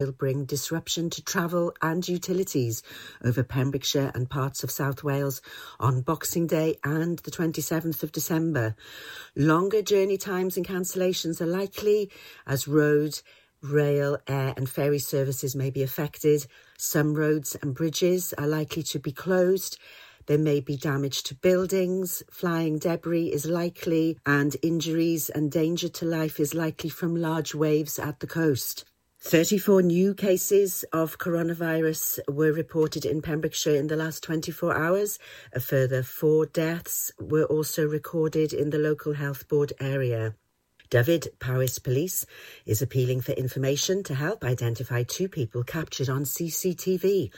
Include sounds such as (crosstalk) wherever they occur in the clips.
will bring disruption to travel and utilities over Pembrokeshire and parts of South Wales on Boxing Day and the 27th of December. Longer journey times and cancellations are likely as road, rail, air and ferry services may be affected. Some roads and bridges are likely to be closed. There may be damage to buildings, flying debris is likely, and injuries and danger to life is likely from large waves at the coast. 34 new cases of coronavirus were reported in Pembrokeshire in the last 24 hours. A further four deaths were also recorded in the local health board area. Dyfed Paris Police is appealing for information to help identify two people captured on CCTV.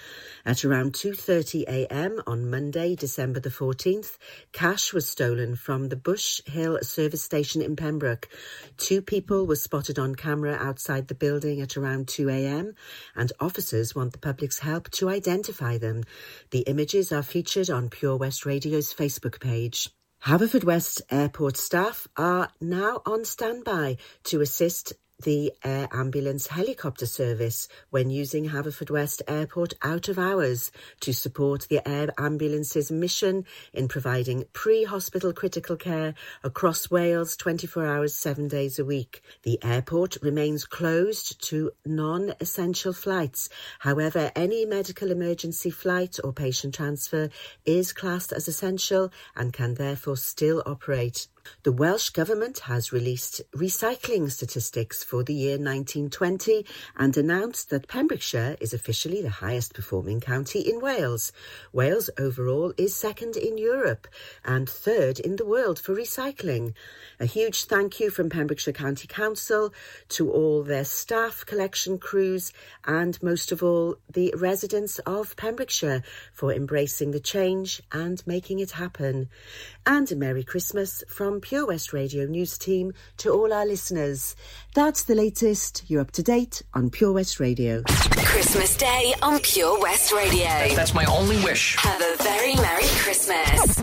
At around 2.30am on Monday, December the 14th, cash was stolen from the Bush Hill service station in Pembroke. Two people were spotted on camera outside the building at around 2am and officers want the public's help to identify them. The images are featured on Pure West Radio's Facebook page. Haverfordwest Airport staff are now on standby to assist the air ambulance helicopter service when using Haverfordwest Airport out of hours to support the air ambulance's mission in providing pre-hospital critical care across Wales 24 hours, seven days a week. The airport remains closed to non-essential flights. However, any medical emergency flight or patient transfer is classed as essential and can therefore still operate. The Welsh Government has released recycling statistics for the year 1920 and announced that Pembrokeshire is officially the highest performing county in Wales. Wales overall is second in Europe and third in the world for recycling. A huge thank you from Pembrokeshire County Council to all their staff, collection crews, and most of all, the residents of Pembrokeshire for embracing the change and making it happen. And a Merry Christmas from Pure West Radio News Team to all our listeners. That's the latest. You're up to date on Pure West Radio. Christmas Day on Pure West Radio. That's my only wish. Have a very Merry Christmas.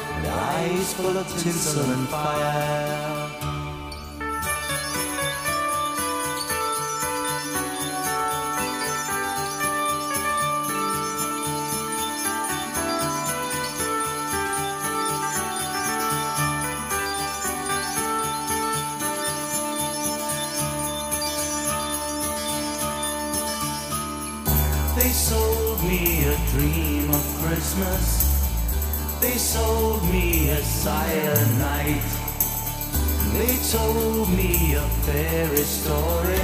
and eyes full of tinsel and fire. They sold me a dream of Christmas. They sold me a night. They told me a fairy story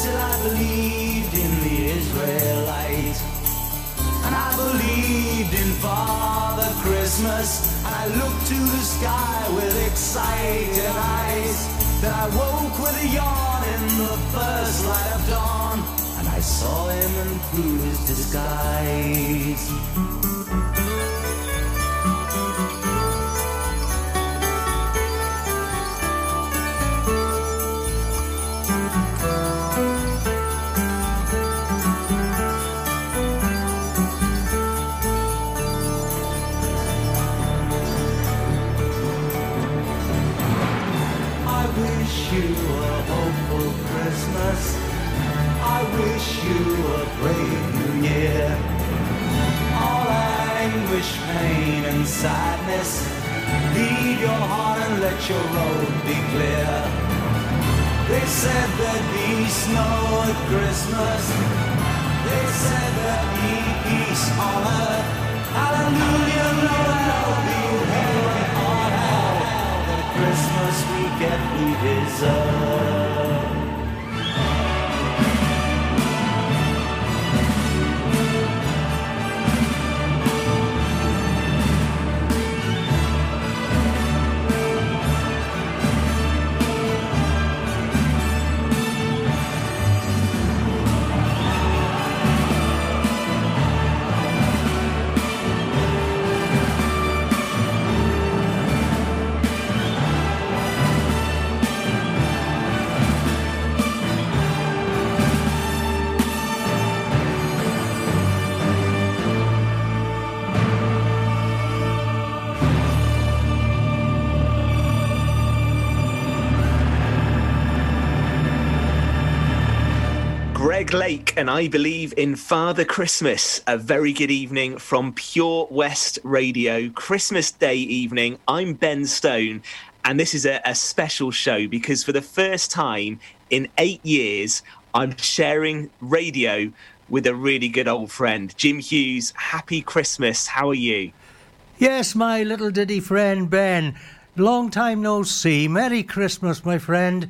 till I believed in the Israelite. And I believed in Father Christmas. And I looked to the sky with excited eyes. Then I woke with a yawn in the first light of dawn. And I saw him and through his disguise. Wish you a brave new year. All anguish, pain, and sadness. Leave your heart and let your road be clear. They said there'd be snow at Christmas. They said there'd be peace on earth. Hallelujah, Noel, be heaven on hell. That Christmas we get we deserve. Greg Lake and I believe in Father Christmas. A very good evening from Pure West Radio, Christmas Day evening. I'm Ben Stone, and this is a, a special show because for the first time in eight years, I'm sharing radio with a really good old friend, Jim Hughes. Happy Christmas. How are you? Yes, my little diddy friend Ben. Long time no see. Merry Christmas, my friend.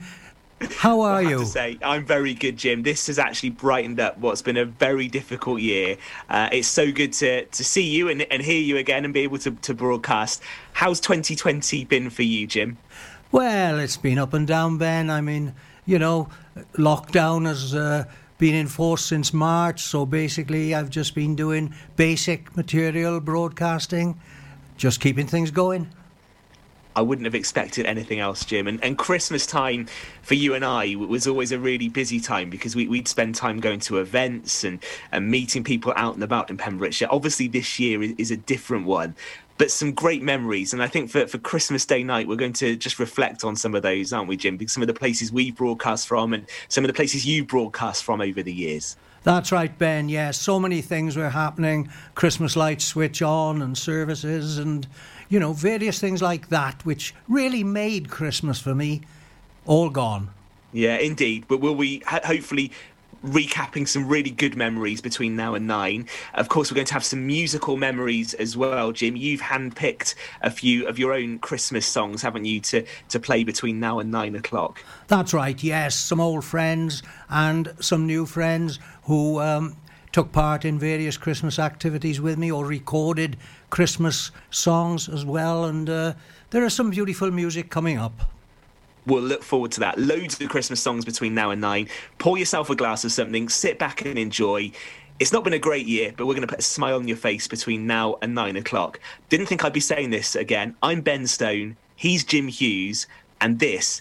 How are I have you? to say, I'm very good, Jim. This has actually brightened up what's been a very difficult year. Uh, it's so good to, to see you and, and hear you again and be able to, to broadcast. How's 2020 been for you, Jim? Well, it's been up and down, Ben. I mean, you know, lockdown has uh, been enforced since March, so basically I've just been doing basic material broadcasting, just keeping things going. I wouldn't have expected anything else, Jim. And, and Christmas time for you and I was always a really busy time because we, we'd spend time going to events and, and meeting people out and about in Pembrokeshire. Obviously, this year is, is a different one, but some great memories. And I think for, for Christmas Day night, we're going to just reflect on some of those, aren't we, Jim? Because some of the places we broadcast from and some of the places you broadcast from over the years. That's right, Ben. Yeah, so many things were happening. Christmas lights switch on and services and, you know, various things like that, which really made Christmas for me all gone. Yeah, indeed. But will we hopefully recapping some really good memories between now and nine? Of course, we're going to have some musical memories as well, Jim. You've handpicked a few of your own Christmas songs, haven't you, to, to play between now and nine o'clock? That's right, yes. Some old friends and some new friends who um, took part in various Christmas activities with me or recorded Christmas songs as well. And uh, there is some beautiful music coming up. We'll look forward to that. Loads of Christmas songs between now and nine. Pour yourself a glass of something, sit back and enjoy. It's not been a great year, but we're going to put a smile on your face between now and nine o'clock. Didn't think I'd be saying this again. I'm Ben Stone, he's Jim Hughes, and this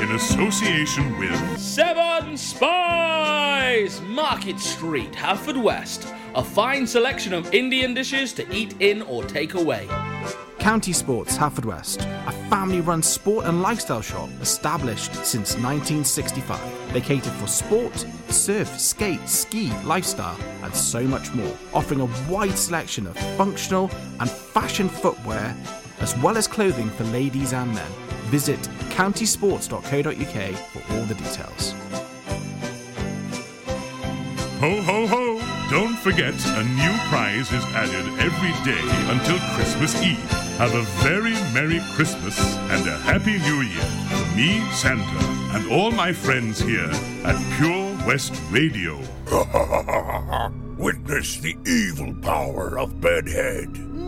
in association with Seven Spies! Market Street, Haverfordwest. A fine selection of Indian dishes to eat in or take away. County Sports Haverfordwest, a family run sport and lifestyle shop established since 1965. They cater for sport, surf, skate, ski, lifestyle, and so much more, offering a wide selection of functional and fashion footwear, as well as clothing for ladies and men. Visit countysports.co.uk for all the details. Ho, ho, ho! Don't forget, a new prize is added every day until Christmas Eve. Have a very Merry Christmas and a Happy New Year from me, Santa, and all my friends here at Pure West Radio. (laughs) Witness the evil power of Bedhead.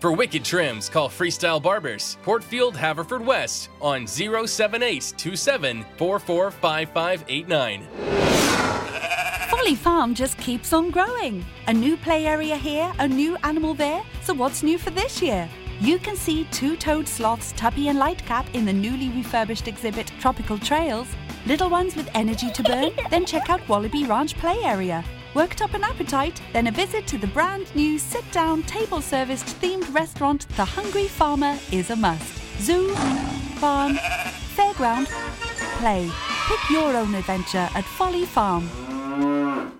For wicked trims, call Freestyle Barbers, Portfield, Haverfordwest, on 07827 445589. Folly Farm just keeps on growing. A new play area here, a new animal there. So what's new for this year? You can see two-toed sloths Tuppy and Lightcap in the newly refurbished exhibit Tropical Trails. Little ones with energy to burn? (laughs) then check out Wallaby Ranch Play Area. Worked up an appetite? Then a visit to the brand new sit-down, table-serviced themed restaurant The Hungry Farmer is a must. Zoo, farm, fairground, play. Pick your own adventure at Folly Farm.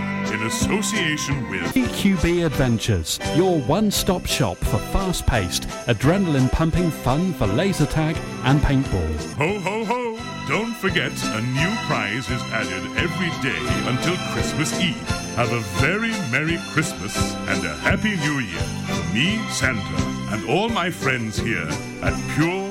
in association with EQB Adventures, your one stop shop for fast paced, adrenaline pumping fun for laser tag and paintball. Ho, ho, ho! Don't forget, a new prize is added every day until Christmas Eve. Have a very Merry Christmas and a Happy New Year from me, Santa, and all my friends here at Pure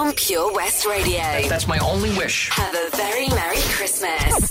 On Pure West Radio. That's my only wish. Have a very Merry Christmas.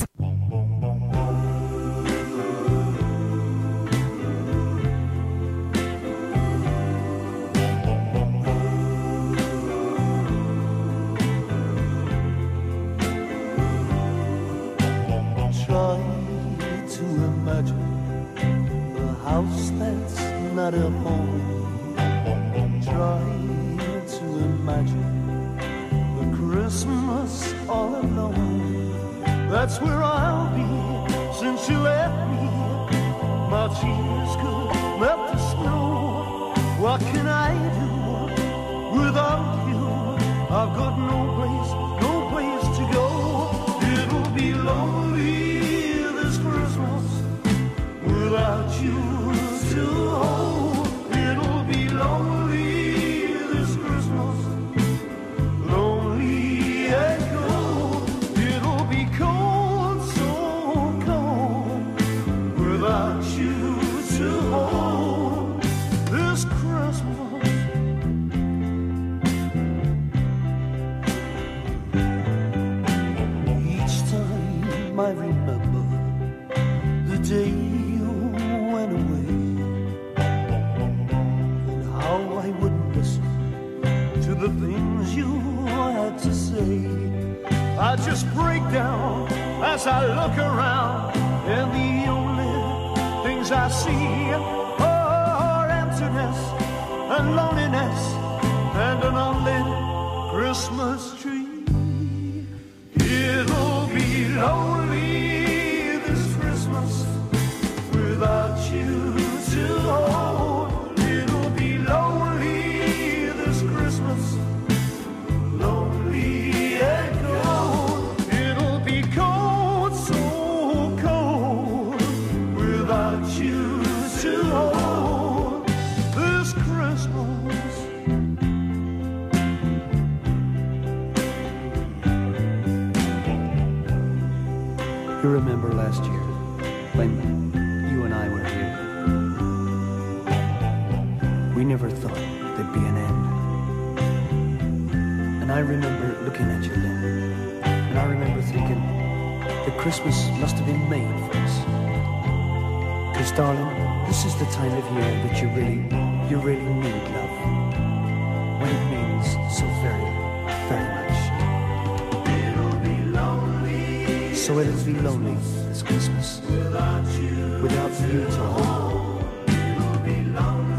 So will it be lonely this Christmas without you, Without you,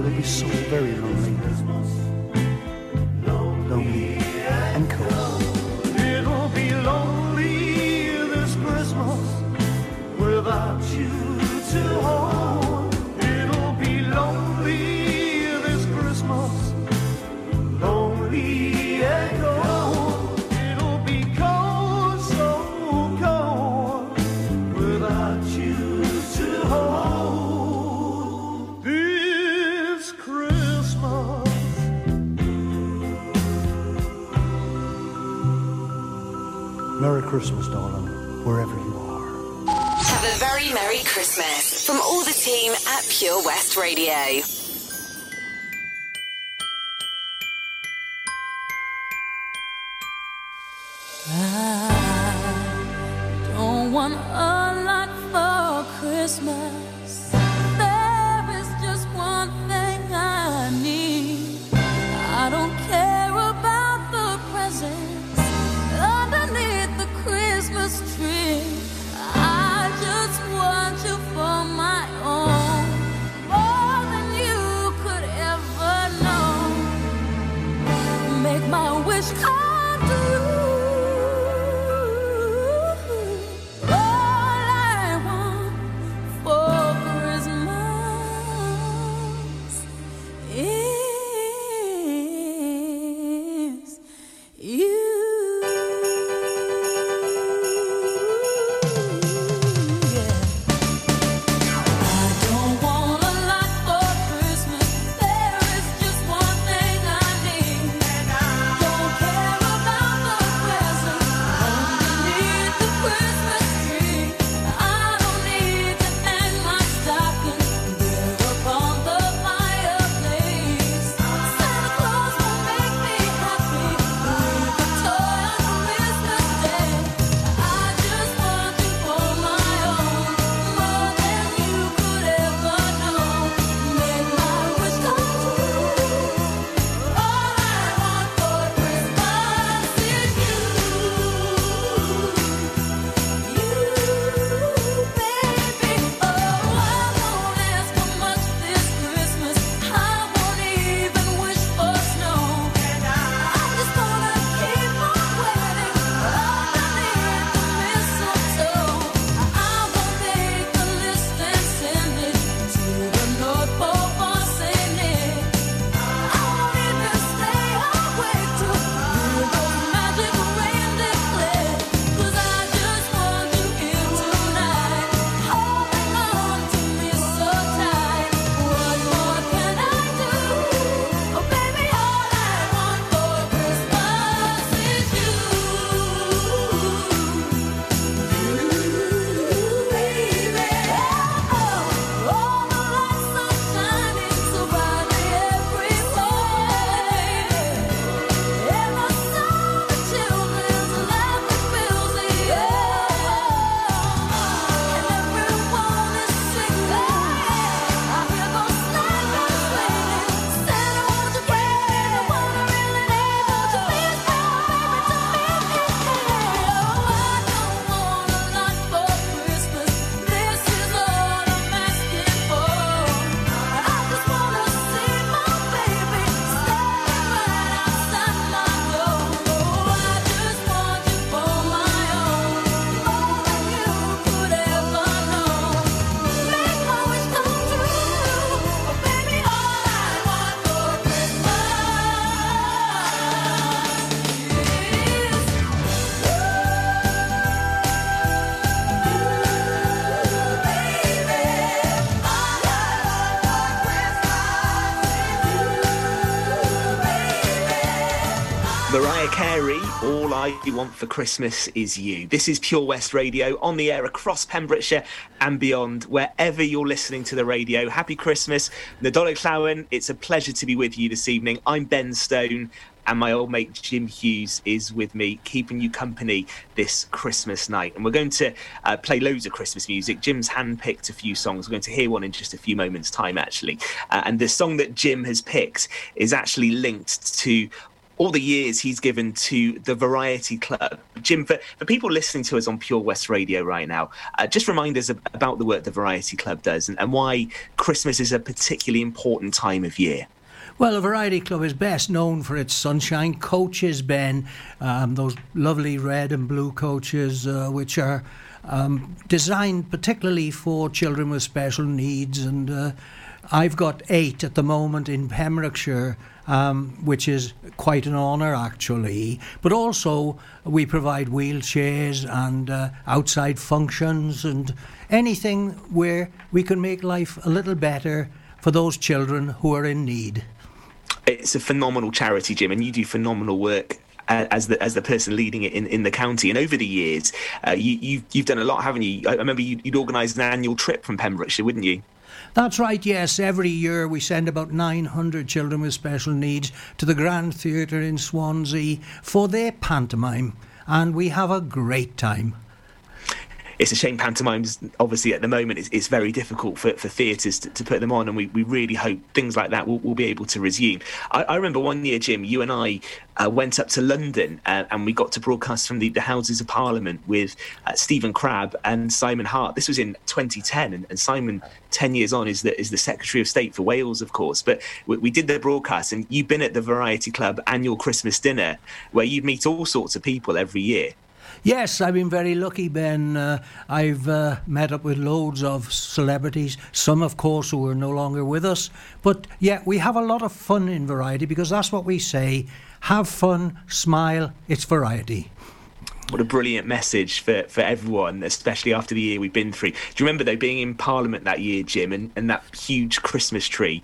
it be so very lonely? Christmas, darling, wherever you are. Have a very Merry Christmas from all the team at Pure West Radio. I Want for Christmas Is You. This is Pure West Radio on the air across Pembrokeshire and beyond, wherever you're listening to the radio. Happy Christmas. Nadolig Llawen, it's a pleasure to be with you this evening. I'm Ben Stone, and my old mate Jim Hughes is with me, keeping you company this Christmas night. And we're going to uh, play loads of Christmas music. Jim's handpicked a few songs. We're going to hear one in just a few moments' time, actually. Uh, and the song that Jim has picked is actually linked to all the years he's given to the Variety Club. Jim, for, for people listening to us on Pure West Radio right now, uh, just remind us about the work the Variety Club does and, and why Christmas is a particularly important time of year. Well, the Variety Club is best known for its sunshine coaches, Ben. Um, those lovely red and blue coaches, uh, which are um, designed particularly for children with special needs. And uh, I've got eight at the moment in Pembrokeshire um, which is quite an honour actually. But also, we provide wheelchairs and uh, outside functions and anything where we can make life a little better for those children who are in need. It's a phenomenal charity, Jim, and you do phenomenal work as the as the person leading it in, in the county. And over the years, uh, you, you've you've done a lot, haven't you? I remember you, would organised an annual trip from Pembrokeshire, wouldn't you? That's right, yes. Every year we send about 900 children with special needs to the Grand Theatre in Swansea for their pantomime, and we have a great time it's a shame pantomimes obviously at the moment it's, it's very difficult for, for theatres to, to, put them on and we, we really hope things like that will, will be able to resume. I, I remember one year jim you and i uh, went up to london uh, and we got to broadcast from the, the houses of parliament with uh, stephen crabb and simon hart. This was in 2010 and, and, simon 10 years on is the, is the secretary of state for wales of course. But we, we did the broadcast and you've been at the variety club annual christmas dinner where you meet all sorts of people every year Yes, I've been very lucky, Ben. Uh, I've uh, met up with loads of celebrities, some, of course, who are no longer with us. But yeah, we have a lot of fun in variety because that's what we say have fun, smile, it's variety what a brilliant message for, for everyone, especially after the year we've been through. Do you remember though being in Parliament that year, Jim, and, and that huge Christmas tree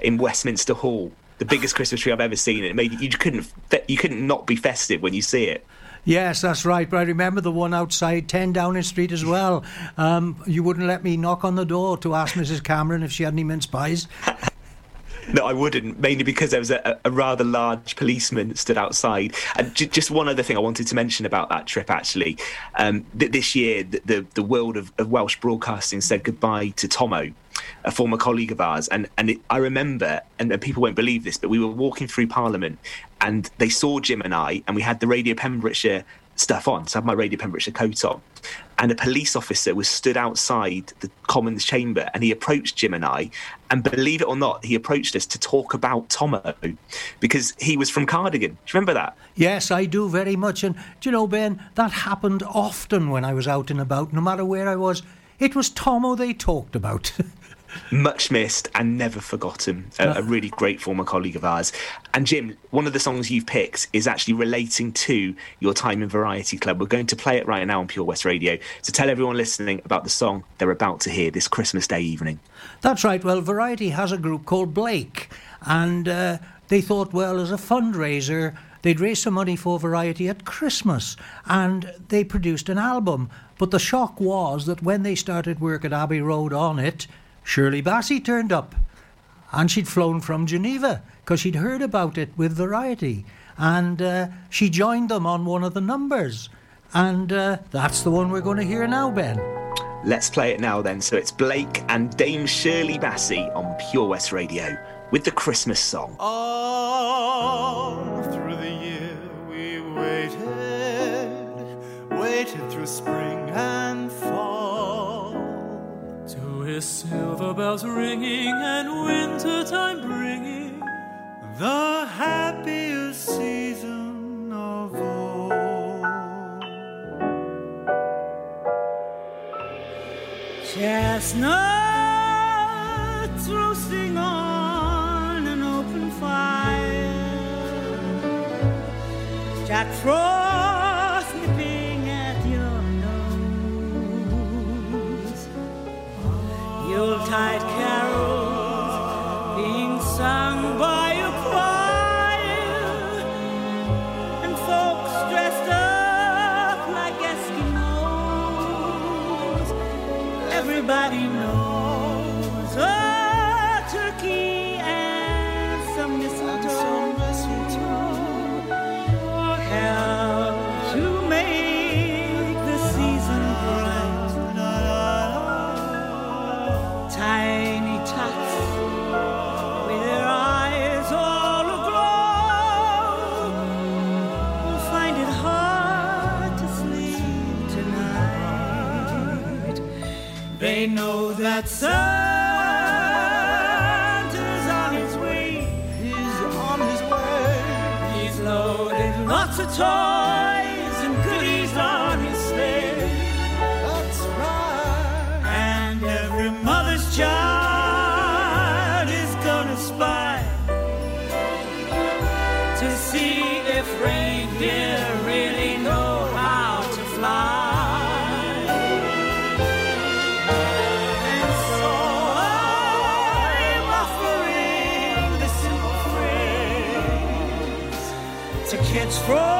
in Westminster Hall, the biggest Christmas tree I've ever seen. It made you couldn't you couldn't not be festive when you see it. Yes, that's right. But I remember the one outside 10 Downing Street as well. Um, you wouldn't let me knock on the door to ask Mrs. Cameron if she had any mince pies. No, I wouldn't, mainly because there was a, a rather large policeman stood outside. And j- just one other thing I wanted to mention about that trip, actually. Um, th- this year, the, the, the world of, of, Welsh broadcasting said goodbye to Tomo, a former colleague of ours. And, and it, I remember, and people won't believe this, but we were walking through Parliament and they saw Jim and I, and we had the Radio Pembrokeshire stuff on. So I had my Radio Pembrokeshire coat on. And a police officer was stood outside the Commons chamber and he approached Jim and I. And believe it or not, he approached us to talk about Tomo because he was from Cardigan. Do you remember that? Yes, I do very much. And do you know, Ben, that happened often when I was out and about, no matter where I was. It was Tomo they talked about. (laughs) much missed and never forgotten. A, a, really great former colleague of ours. And Jim, one of the songs you've picked is actually relating to your time in Variety Club. We're going to play it right now on Pure West Radio. So tell everyone listening about the song they're about to hear this Christmas Day evening. That's right. Well, Variety has a group called Blake, and uh, they thought, well, as a fundraiser, they'd raise some money for Variety at Christmas, and they produced an album. But the shock was that when they started work at Abbey Road on it, Shirley Bassey turned up. And she'd flown from Geneva because she'd heard about it with Variety. And uh, she joined them on one of the numbers. And uh, that's the one we're going to hear now, Ben. Let's play it now then. So it's Blake and Dame Shirley Bassey on Pure West Radio with the Christmas song. All through the year we waited, waited through spring and hear silver bells ringing and wintertime bringing the happiest season of all. Chestnuts roasting on an open fire, Jack Frost Yuletide carols from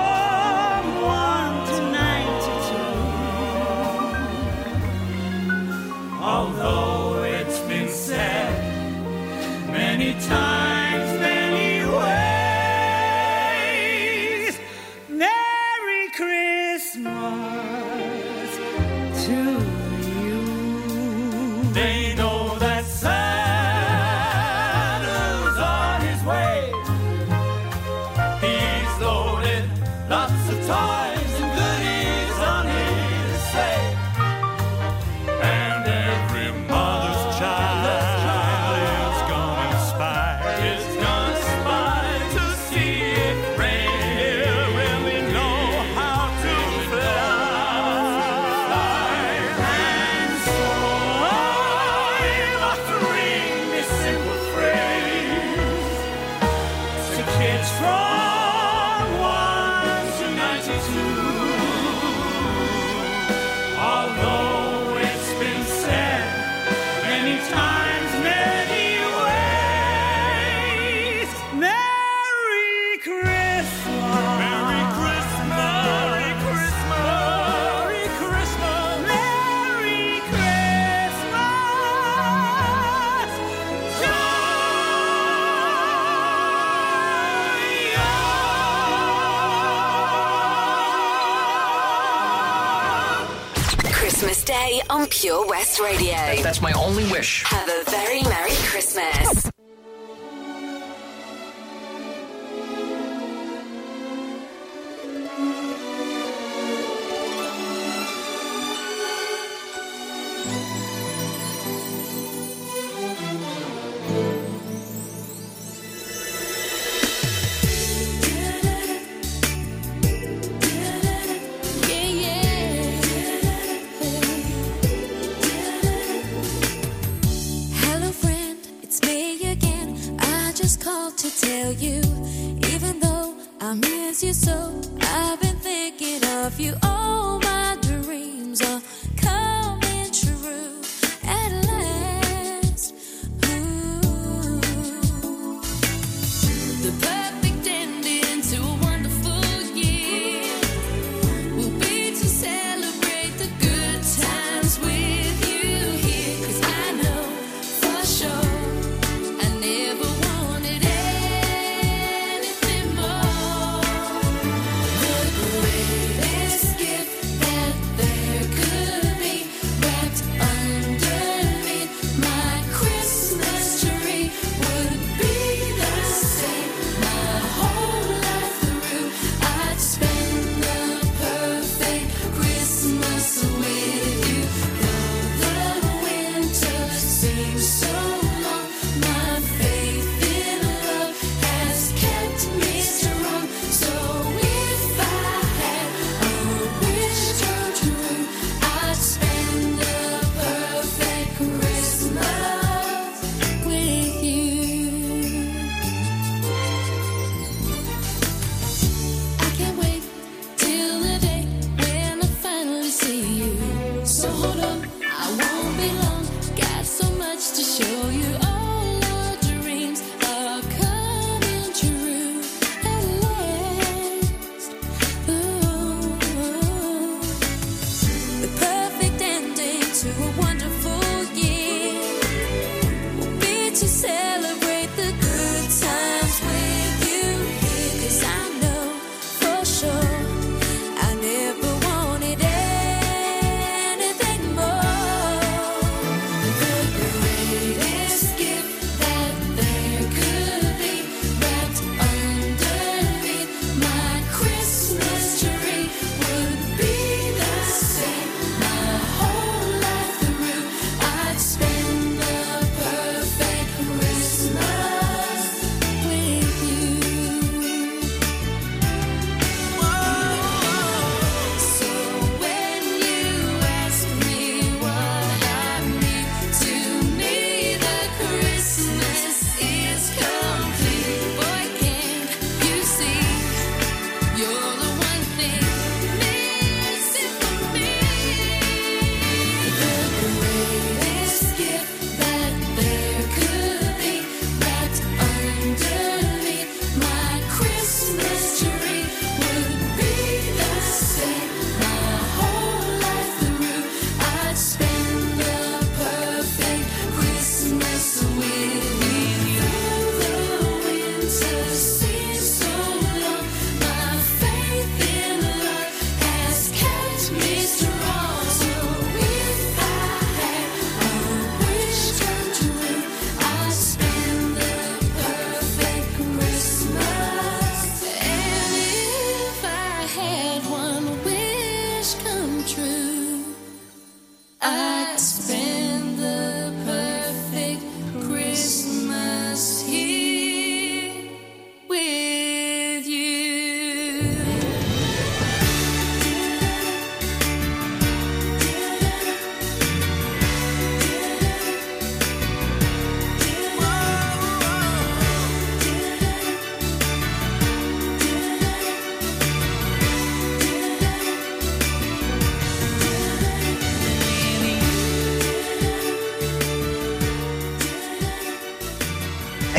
so tall. Pure West Radio. That's my only wish. Have a very Merry Christmas.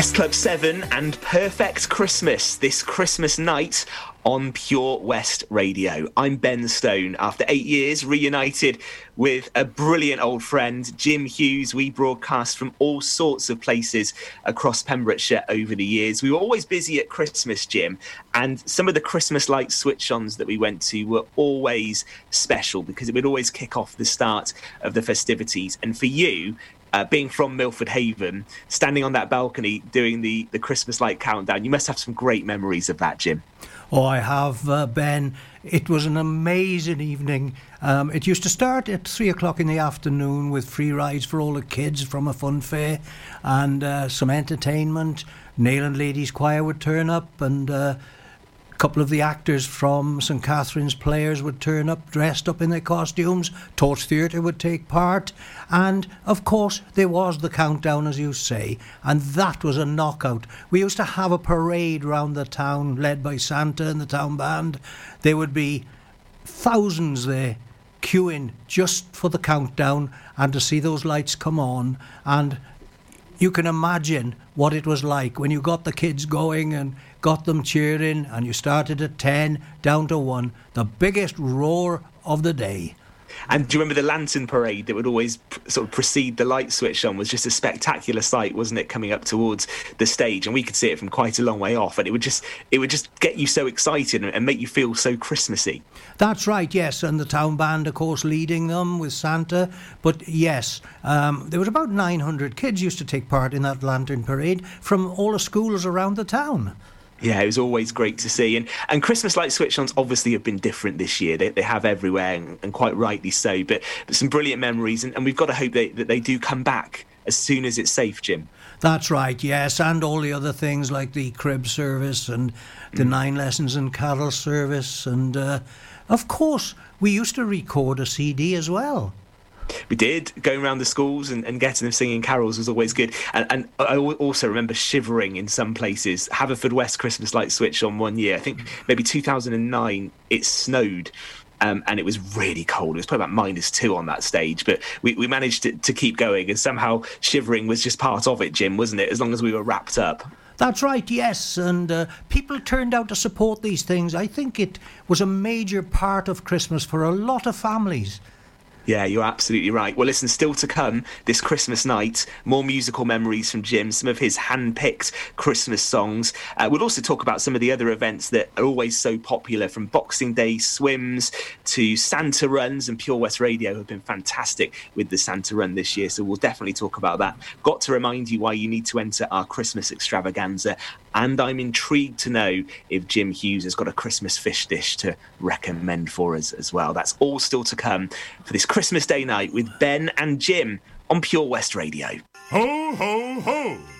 S Club 7 and Perfect Christmas this Christmas night on Pure West Radio. I'm Ben Stone. After eight years, reunited with a brilliant old friend, Jim Hughes. We broadcast from all sorts of places across Pembrokeshire over the years. We were always busy at Christmas, Jim, and some of the Christmas light switch ons that we went to were always special because it would always kick off the start of the festivities. And for you, uh, being from Milford Haven, standing on that balcony doing the, the Christmas light countdown, you must have some great memories of that, Jim. Oh, I have, uh, Ben. It was an amazing evening. Um, it used to start at three o'clock in the afternoon with free rides for all the kids from a fun fair and uh, some entertainment. Neyland Ladies Choir would turn up, and uh, couple of the actors from St Catherine's Players would turn up dressed up in their costumes. Torch Theatre would take part. And of course, there was the countdown, as you say, and that was a knockout. We used to have a parade round the town led by Santa and the town band. There would be thousands there queuing just for the countdown and to see those lights come on. And you can imagine what it was like when you got the kids going and got them cheering and you started at 10 down to 1 the biggest roar of the day And do you remember the lantern parade that would always pr- sort of precede the light switch on? Was just a spectacular sight, wasn't it? Coming up towards the stage, and we could see it from quite a long way off, and it would just it would just get you so excited and, and make you feel so Christmassy. That's right, yes, and the town band, of course, leading them with Santa. But yes, um, there was about 900 kids used to take part in that lantern parade from all the schools around the town. Yeah, it was always great to see. And and Christmas light switch ons obviously have been different this year. They, they have everywhere, and, and quite rightly so. But, but some brilliant memories, and, and we've got to hope they, that they do come back as soon as it's safe, Jim. That's right, yes, and all the other things like the crib service and the nine lessons and carol service, and uh, of course we used to record a CD as well. We did going around the schools and, and getting them singing carols was always good. And, and I also remember shivering in some places. Haverfordwest Christmas light switch on one year. I think maybe 2009. It snowed. Um, and it was really cold. It was probably about minus two on that stage, but we, we managed to, to keep going. And somehow shivering was just part of it, Jim, wasn't it? As long as we were wrapped up. That's right, yes, and uh, people turned out to support these things. I think it was a major part of Christmas for a lot of families. Yeah, you're absolutely right. Well, listen, still to come this Christmas night, more musical memories from Jim, some of his hand picked Christmas songs. Uh, we'll also talk about some of the other events that are always so popular from Boxing Day swims to Santa runs, and Pure West Radio have been fantastic with the Santa run this year. So we'll definitely talk about that. Got to remind you why you need to enter our Christmas extravaganza. And I'm intrigued to know if Jim Hughes has got a Christmas fish dish to recommend for us as well. That's all still to come for this Christmas Day night with Ben and Jim on Pure West Radio. Ho, ho, ho!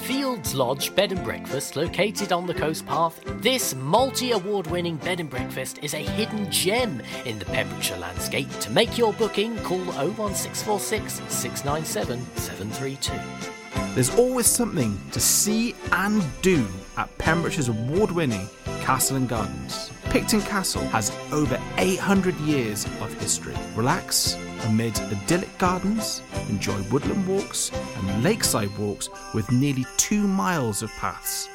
Fields Lodge Bed and Breakfast, located on the coast path, this multi award winning bed and breakfast is a hidden gem in the Pembrokeshire landscape. To make your booking, call 01646 697 732. There's always something to see and do at Pembrokeshire's award winning Castle and Gardens. Picton Castle has over 800 years of history. Relax amid idyllic gardens, enjoy woodland walks and lakeside walks with nearly two miles of paths.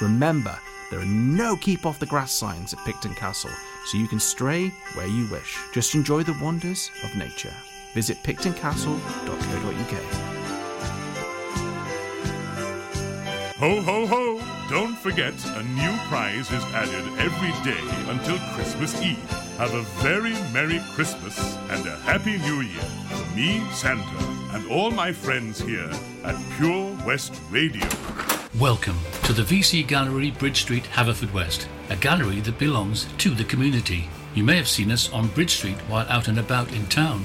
Remember, there are no keep off the grass signs at Picton Castle, so you can stray where you wish. Just enjoy the wonders of nature. Visit pictoncastle.co.uk. Ho, ho, ho! Don't forget, a new prize is added every day until Christmas Eve. Have a very Merry Christmas and a Happy New Year from me, Santa, and all my friends here at Pure West Radio. Welcome to the VC Gallery, Bridge Street, Haverfordwest, a gallery that belongs to the community. You may have seen us on Bridge Street while out and about in town.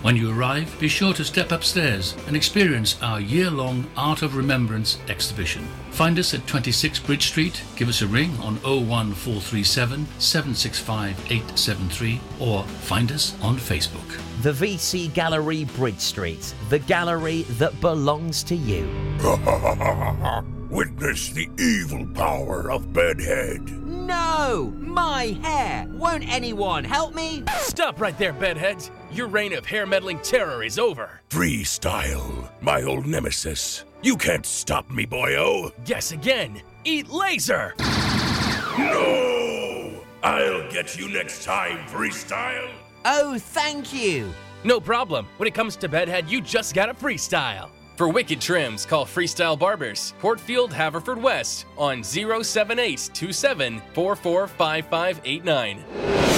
When you arrive, be sure to step upstairs and experience our year long Art of Remembrance exhibition. Find us at 26 Bridge Street, give us a ring on 01437 765 873, or find us on Facebook. The VC Gallery, Bridge Street, the gallery that belongs to you. (laughs) Witness the evil power of Bedhead. No! My hair! Won't anyone help me? Stop right there, bedheads. Your reign of hair meddling terror is over. Freestyle, my old nemesis. You can't stop me, boyo. Guess again. Eat laser. No! I'll get you next time, Freestyle. Oh, thank you. No problem. When it comes to bedhead, you just gotta freestyle. For wicked trims, call Freestyle Barbers, Portfield, Haverfordwest on 07827 445589.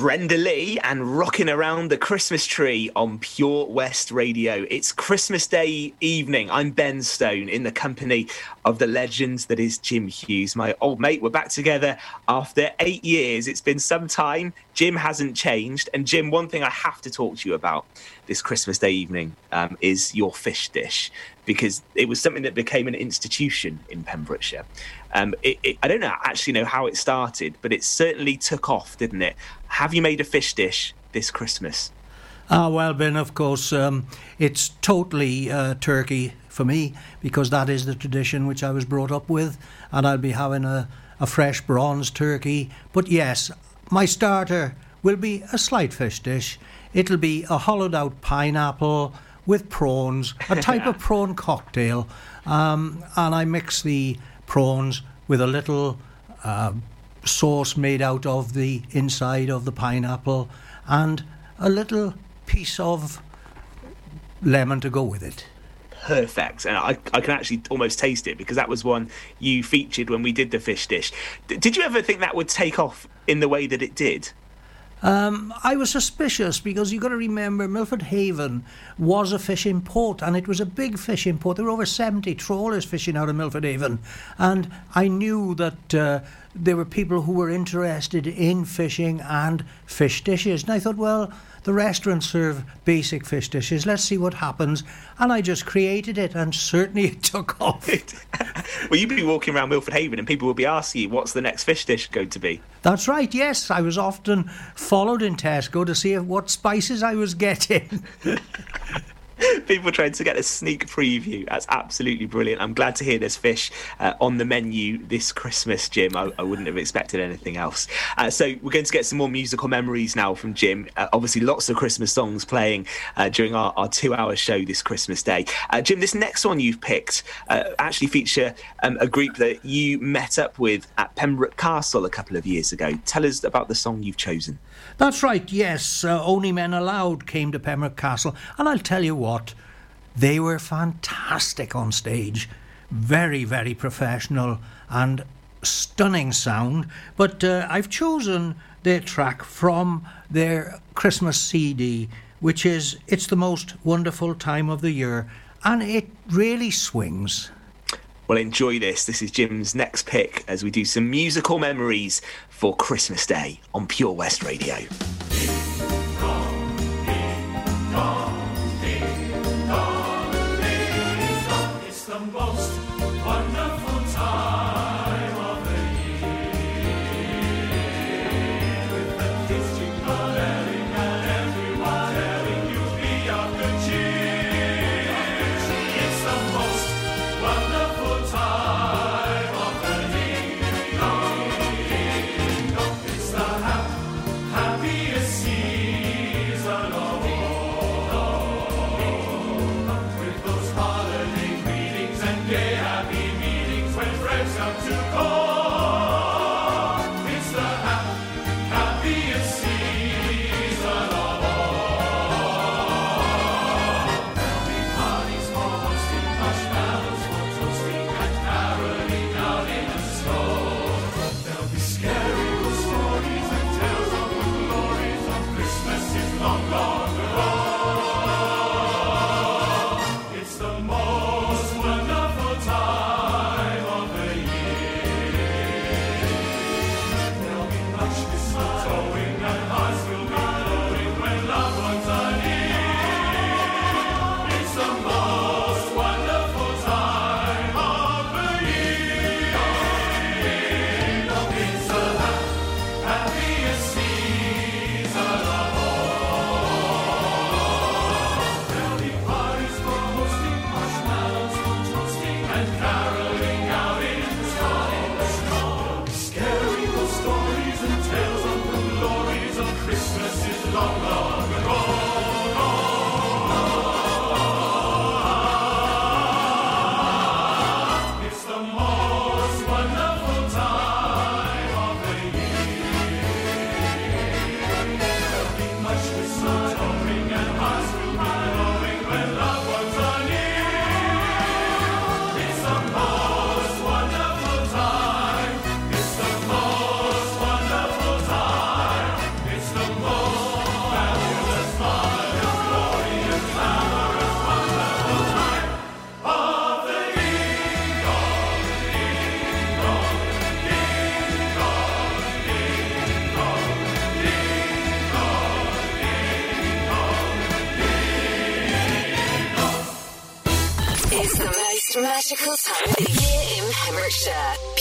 Brenda Lee and rocking around the Christmas tree on Pure West Radio. It's Christmas Day evening. I'm Ben Stone in the company of the legends that is Jim Hughes, my old mate. We're back together after eight years. It's been some time. Jim hasn't changed. And Jim, one thing I have to talk to you about this Christmas Day evening um, is your fish dish because it was something that became an institution in Pembrokeshire. Um, it, it, I don't know, actually know how it started, but it certainly took off, didn't it? Have you made a fish dish this Christmas? Ah, well, Ben, of course, um, it's totally uh, turkey for me because that is the tradition which I was brought up with, and I'll be having a, a fresh bronze turkey. But yes, my starter will be a slight fish dish. It'll be a hollowed out pineapple with prawns, a type of (laughs) prawn cocktail. Um, and I mix the prawns with a little uh, sauce made out of the inside of the pineapple and a little piece of lemon to go with it. perfect. And I, I can actually almost taste it because that was one you featured when we did the fish dish. D- did you ever think that would take off in the way that it did Um, I was suspicious because you've got to remember Milford Haven was a fishing port and it was a big fishing port. There were over 70 trawlers fishing out of Milford Haven. And I knew that uh, there were people who were interested in fishing and fish dishes. And I thought, well, the restaurants serve basic fish dishes. Let's see what happens. And I just created it and certainly (laughs) it took off. (laughs) well you'd be walking around milford haven and people would be asking you what's the next fish dish going to be That's right, yes. I was often followed in Tesco to see what spices I was getting. (laughs) (laughs) people trying to get a sneak preview. That's absolutely brilliant. I'm glad to hear there's fish uh, on the menu this christmas jim. I, I wouldn't have expected anything else. Uh, so we're going to get some more musical memories now from jim. Uh, obviously lots of christmas songs playing uh, during our, our two hour show this christmas day. Uh, jim this next one you've picked uh, actually feature um, a group that you met up with at pembroke castle a couple of years ago. Tell us about the song you've chosen That's right, yes. Uh, Only Men Aloud came to Pembroke Castle, and I'll tell you what, they were fantastic on stage. Very, very professional and stunning sound. But uh, I've chosen their track from their Christmas CD, which is It's the Most Wonderful Time of the Year, and it really swings. Well, enjoy this. This is Jim's next pick as we do some musical memories for Christmas Day on Pure West Radio.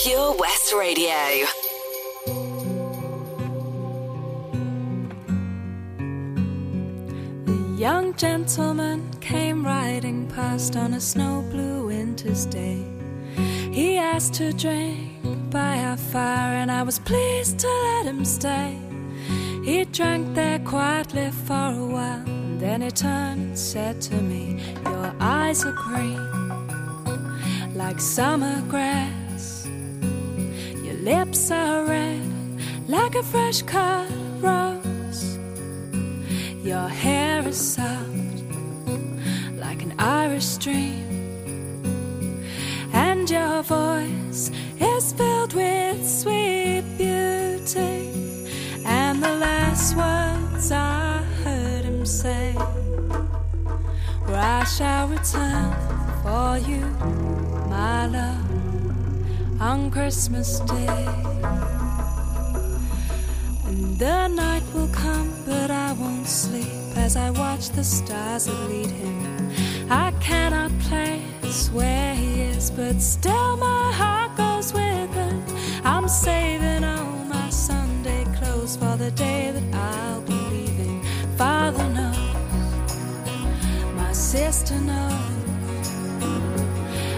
Pure West Radio. The young gentleman came riding past on a snow blue winter's day. He asked to drink by our fire, and I was pleased to let him stay. He drank there quietly for a while, and Then he turned and said to me, Your eyes are green, like summer grass. Lips are red, like a fresh cut rose. Your hair is soft, like an Irish stream. And your voice is filled with sweet beauty. And the last words I heard him say were, I shall return for you, my love, on Christmas Day. And the night will come, but I won't sleep as I watch the stars that lead him. I cannot place where he is, but still my heart goes with him. I'm saving all my Sunday clothes for the day that I'll be leaving. Father knows, my sister knows,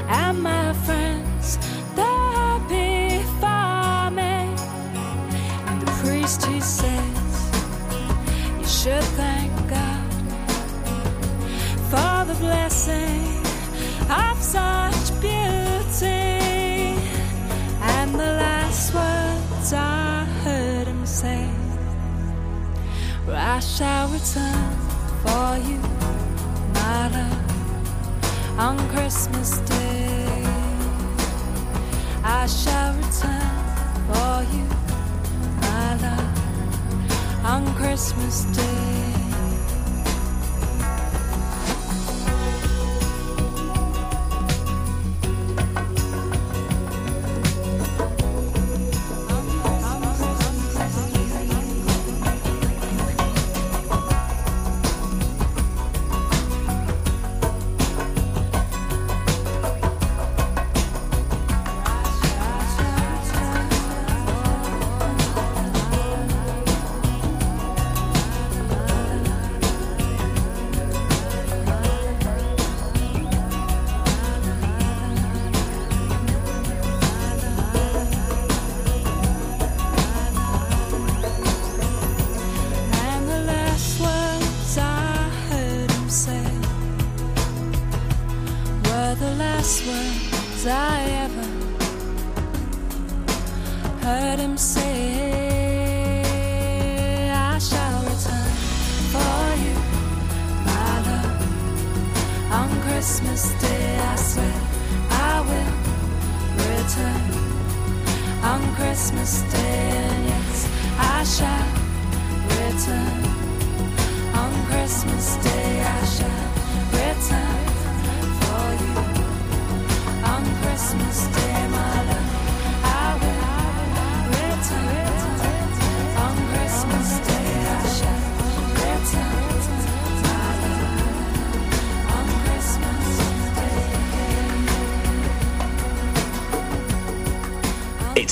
and my friends, should thank God for the blessing of such beauty. And the last words I heard him say I shall return for you, my love, on Christmas Day. I shall return for you, on Christmas Day.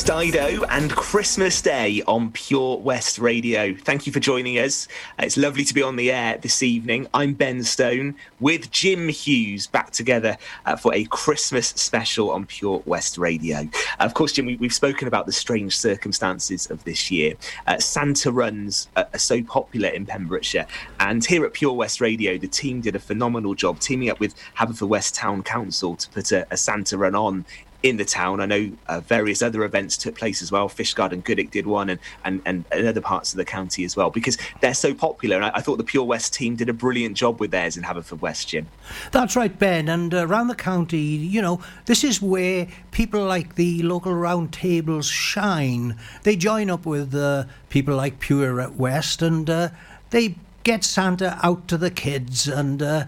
Dido and Christmas Day on Pure West Radio. Thank you for joining us. Uh, It's lovely to be on the air this evening. I'm Ben Stone with Jim Hughes back together uh, for a Christmas special on Pure West Radio. Uh, of course, Jim, we, we've spoken about the strange circumstances of this year. Uh, Santa runs uh, are so popular in Pembrokeshire, and here at Pure West Radio, the team did a phenomenal job teaming up with Haverfordwest Town Council to put a, a Santa run on in the town. I know uh, various other events took place as well. Fishguard and Goodwick did one, and, and, and, other parts of the county as well, because they're so popular. And I, I thought the Pure West team did a brilliant job with theirs in Haverfordwest, Jim. That's right, Ben. And uh, around the county, you know, this is where people like the local round tables shine. They join up with uh, people like Pure West and uh, they get Santa out to the kids. And uh,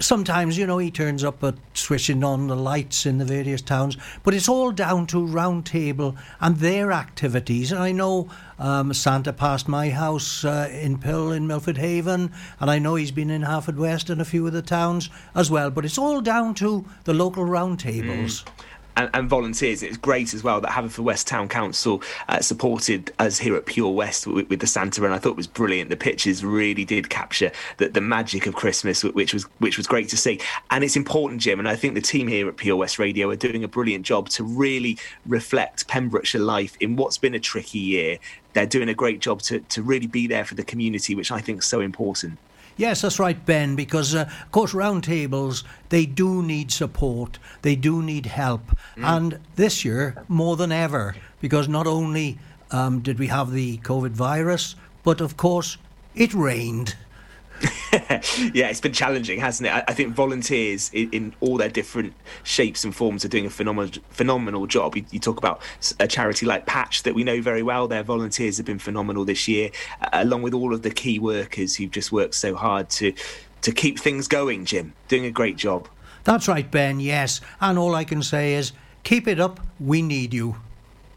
sometimes, you know, he turns up at switching on the lights in the various towns. But it's all down to round table and their activities. And I know um, Santa passed my house uh, in Pill in Milford Haven, and I know he's been in Harford West and a few of the towns as well. But it's all down to the local round tables. And, and volunteers. It's great as well that Haverfordwest Town Council uh, supported us here at Pure West with, with the Santa Run. I thought it was brilliant. The pictures really did capture the, the magic of Christmas, which was which was great to see. And it's important, Jim. And I think the team here at Pure West Radio are doing a brilliant job to really reflect Pembrokeshire life in what's been a tricky year. They're doing a great job to, to really be there for the community, which I think is so important. Yes, that's right, Ben, because, uh, of course, roundtables, they do need support, they do need help. And this year, more than ever, because not only um, did we have the COVID virus, but of course, it rained. (laughs) yeah, it's been challenging, hasn't it? I, I think volunteers in, in all their different shapes and forms are doing a phenomenal phenomenal job. You, you talk about a charity like Patch that we know very well. Their volunteers have been phenomenal this year, along with all of the key workers who've just worked so hard to to keep things going. Jim, doing a great job. That's right, Ben, yes. And all I can say is, keep it up, we need you.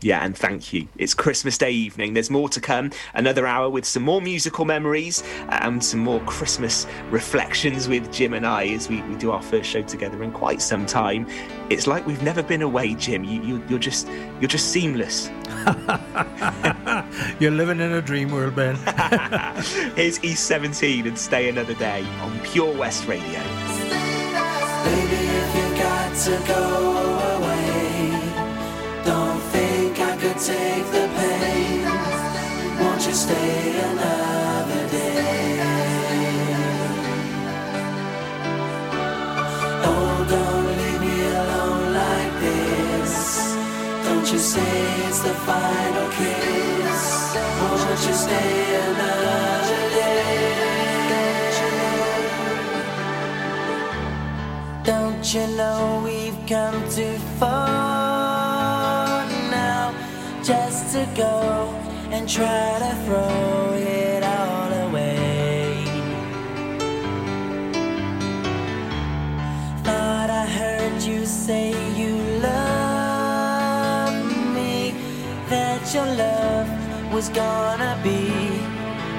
Yeah, and thank you. It's Christmas Day evening. There's more to come. Another hour with some more musical memories and some more Christmas reflections with Jim and I as we, we do our first show together in quite some time. It's like we've never been away, Jim. You, you, you're just you're just seamless. (laughs) You're living in a dream world, Ben. (laughs) Here's E17 and Stay Another Day on Pure West Radio. Baby, if you got to go away, don't think I could take the pain. Won't you stay another day? Oh, don't leave me alone like this. Don't you say it's the final kiss. Won't you stay another day? Don't you know we've come too far to go and try to throw it all away? Thought I heard you say you love me, that your love was gonna be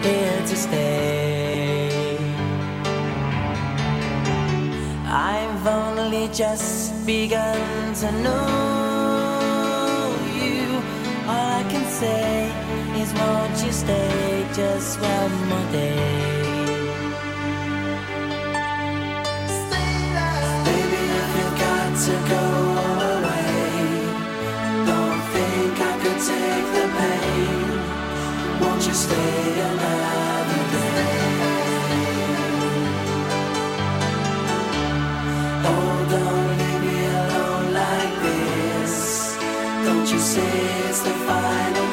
here to stay. I've only just begun to know say is, won't you stay just one more day? Baby, if you got to go away, don't think I could take the pain. Won't you stay another day? Oh, don't leave me alone like this. Don't you say it's the final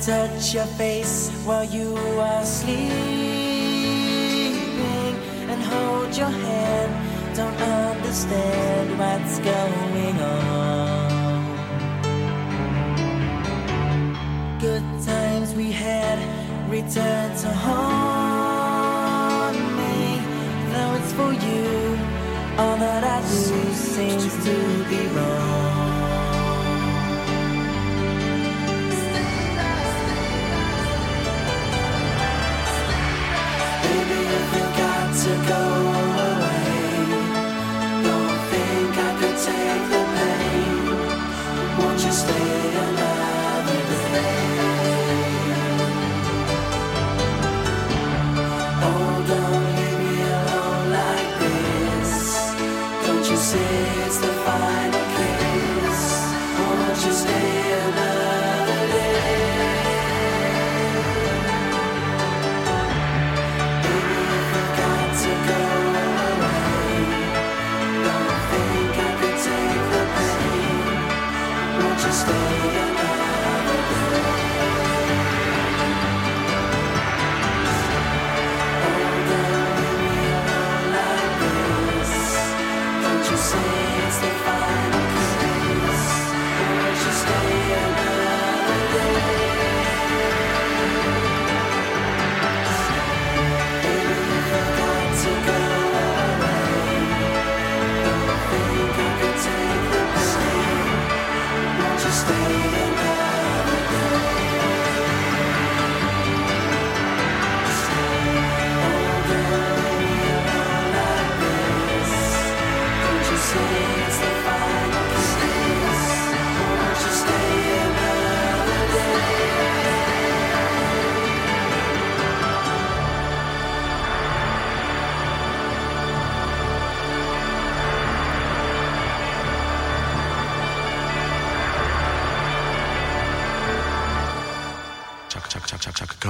touch your face while you are sleeping and hold your hand. Don't understand what's going on. Good times we had return to haunt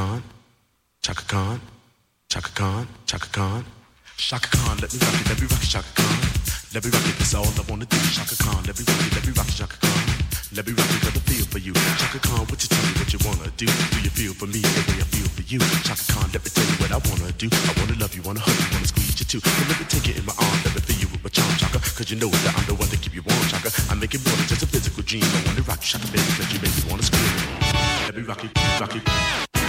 Khan, Chaka Khan, Chaka Khan, Chaka Khan, Chaka Khan. Let me rock it, let me rock it, Chaka Khan. Let me rock it, that's all I wanna do. Chaka Khan, let me rock it, let me rock it, Chaka Khan. Let me rock it, got the feel for you. Chaka Khan, what you tell me what you wanna do? Do you feel for me the way I feel for you? Chaka Khan, let me tell you what I wanna do. I wanna love you, wanna hug you, wanna squeeze you too. So let me take it in my arms, let me feel you with my charm, Chaka. Cause you know that I'm the one to keep you warm, Chaka. I make it more than just a physical dream. I wanna rock you, Chaka, baby, cause you make me wanna scream. Let me rock it, rock it.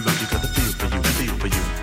Rock got the feel for you, feel for you.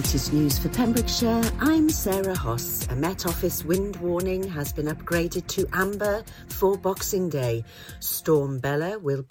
Latest news for Pembrokeshire, I'm Sarah Hoss. A Met Office wind warning has been upgraded to amber for Boxing Day. Storm Bella will bring